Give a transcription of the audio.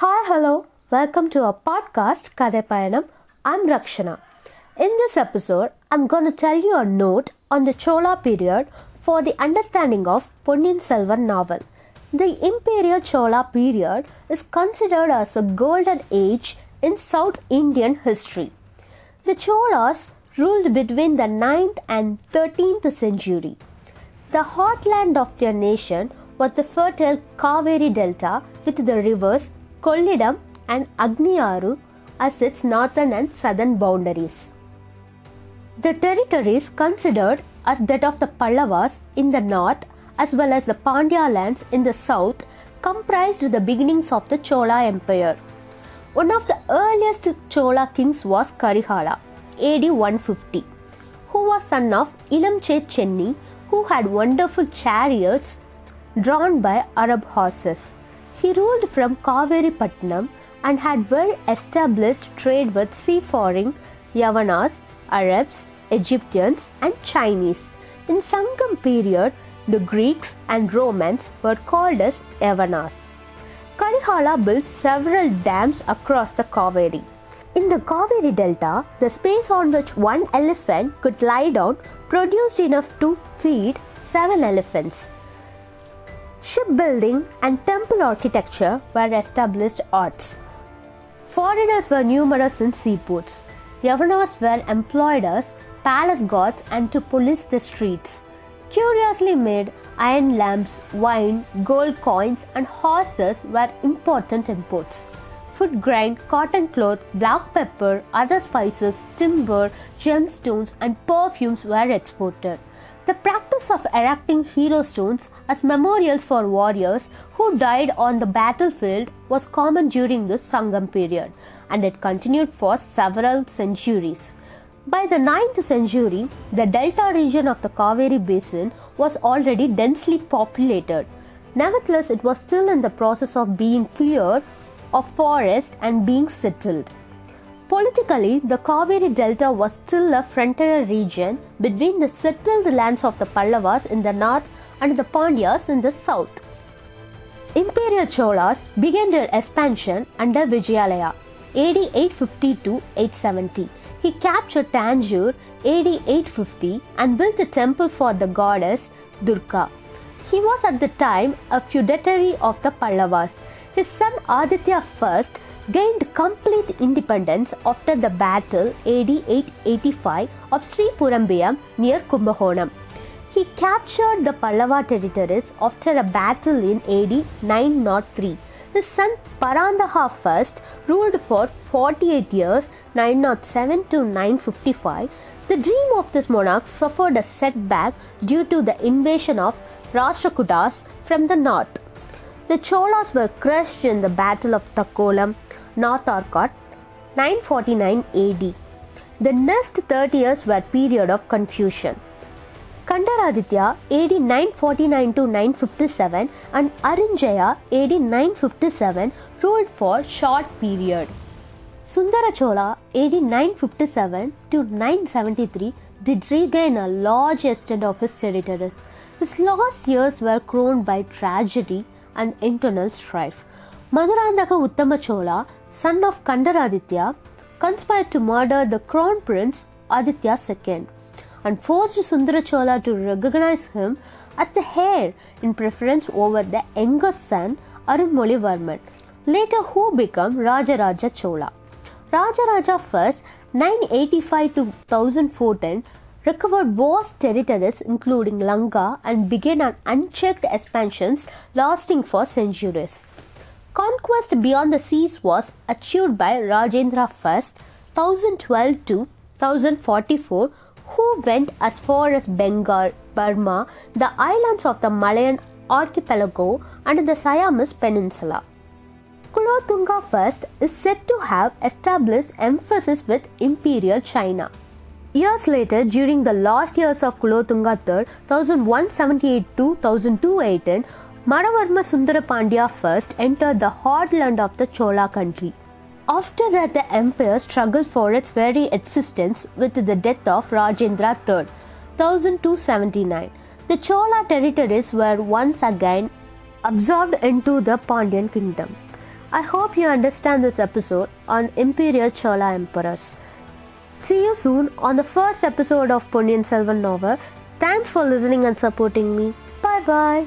Hi, hello. Welcome to our podcast, Payanam. I'm Rakshana. In this episode, I'm going to tell you a note on the Chola period for the understanding of Ponniyin Selvan novel. The Imperial Chola period is considered as a golden age in South Indian history. The Cholas ruled between the 9th and 13th century. The heartland of their nation was the fertile Kaveri Delta with the rivers Kollidam and Agniyaru as its northern and southern boundaries. The territories considered as that of the Pallavas in the north as well as the Pandya lands in the south comprised the beginnings of the Chola Empire. One of the earliest Chola kings was Karihala, AD 150, who was son of Ilamche Chenni, who had wonderful chariots drawn by Arab horses. He ruled from Kaveri Patnam and had well established trade with seafaring Yavanas, Arabs, Egyptians, and Chinese. In Sangam period, the Greeks and Romans were called as Yavanas. Karihala built several dams across the Kaveri. In the Kaveri Delta, the space on which one elephant could lie down produced enough to feed seven elephants. Shipbuilding and temple architecture were established arts. Foreigners were numerous in seaports. Yavanas were employed as palace guards and to police the streets. Curiously made iron lamps, wine, gold coins, and horses were important imports. Food grain, cotton cloth, black pepper, other spices, timber, gemstones, and perfumes were exported. The practice of erecting hero stones as memorials for warriors who died on the battlefield was common during the Sangam period and it continued for several centuries. By the 9th century, the delta region of the Kaveri basin was already densely populated. Nevertheless, it was still in the process of being cleared of forest and being settled. Politically, the Kaveri Delta was still a frontier region between the settled lands of the Pallavas in the north and the Pandyas in the south. Imperial Cholas began their expansion under Vijayalaya, AD 850 to 870. He captured Tanjore AD 850 and built a temple for the goddess Durga. He was at the time a feudatory of the Pallavas. His son Aditya I gained complete independence after the battle AD 885 of Sri Purambiyam near Kumbakonam. He captured the Pallava territories after a battle in AD 903. His son Parandaha I ruled for 48 years 907 to 955. The dream of this monarch suffered a setback due to the invasion of Rashtrakutas from the north. The Cholas were crushed in the Battle of Takkolam, North Arcot, 949 AD. The next 30 years were period of confusion. Kandaraditya AD 949 to 957 and Arinjaya AD 957 ruled for short period. Sundara Chola AD 957 to 973 did regain a large extent of his territories. His last years were crowned by tragedy and internal strife. Madurandaka Uttama Chola, son of Kandaraditya, conspired to murder the crown prince Aditya II and forced Sundarachola to recognize him as the heir in preference over the younger son Arunmolivarman, later who became Rajaraja Chola. Rajaraja first 985 to 1014 recovered vast territories including Lanka and began an unchecked expansions lasting for centuries. Conquest beyond the seas was achieved by Rajendra I 1012 to 1044 who went as far as Bengal, Burma, the islands of the Malayan archipelago, and the Siamese Peninsula. Kulothunga I is said to have established emphasis with Imperial China. Years later, during the last years of Kulothunga III, 1178 to 1218, Maravarma Sundara Pandya I entered the heartland of the Chola country. After that, the empire struggled for its very existence with the death of Rajendra III, 1279. The Chola territories were once again absorbed into the Pandyan kingdom. I hope you understand this episode on Imperial Chola Emperors. See you soon on the first episode of Ponniyin Selvan novel. Thanks for listening and supporting me. Bye bye.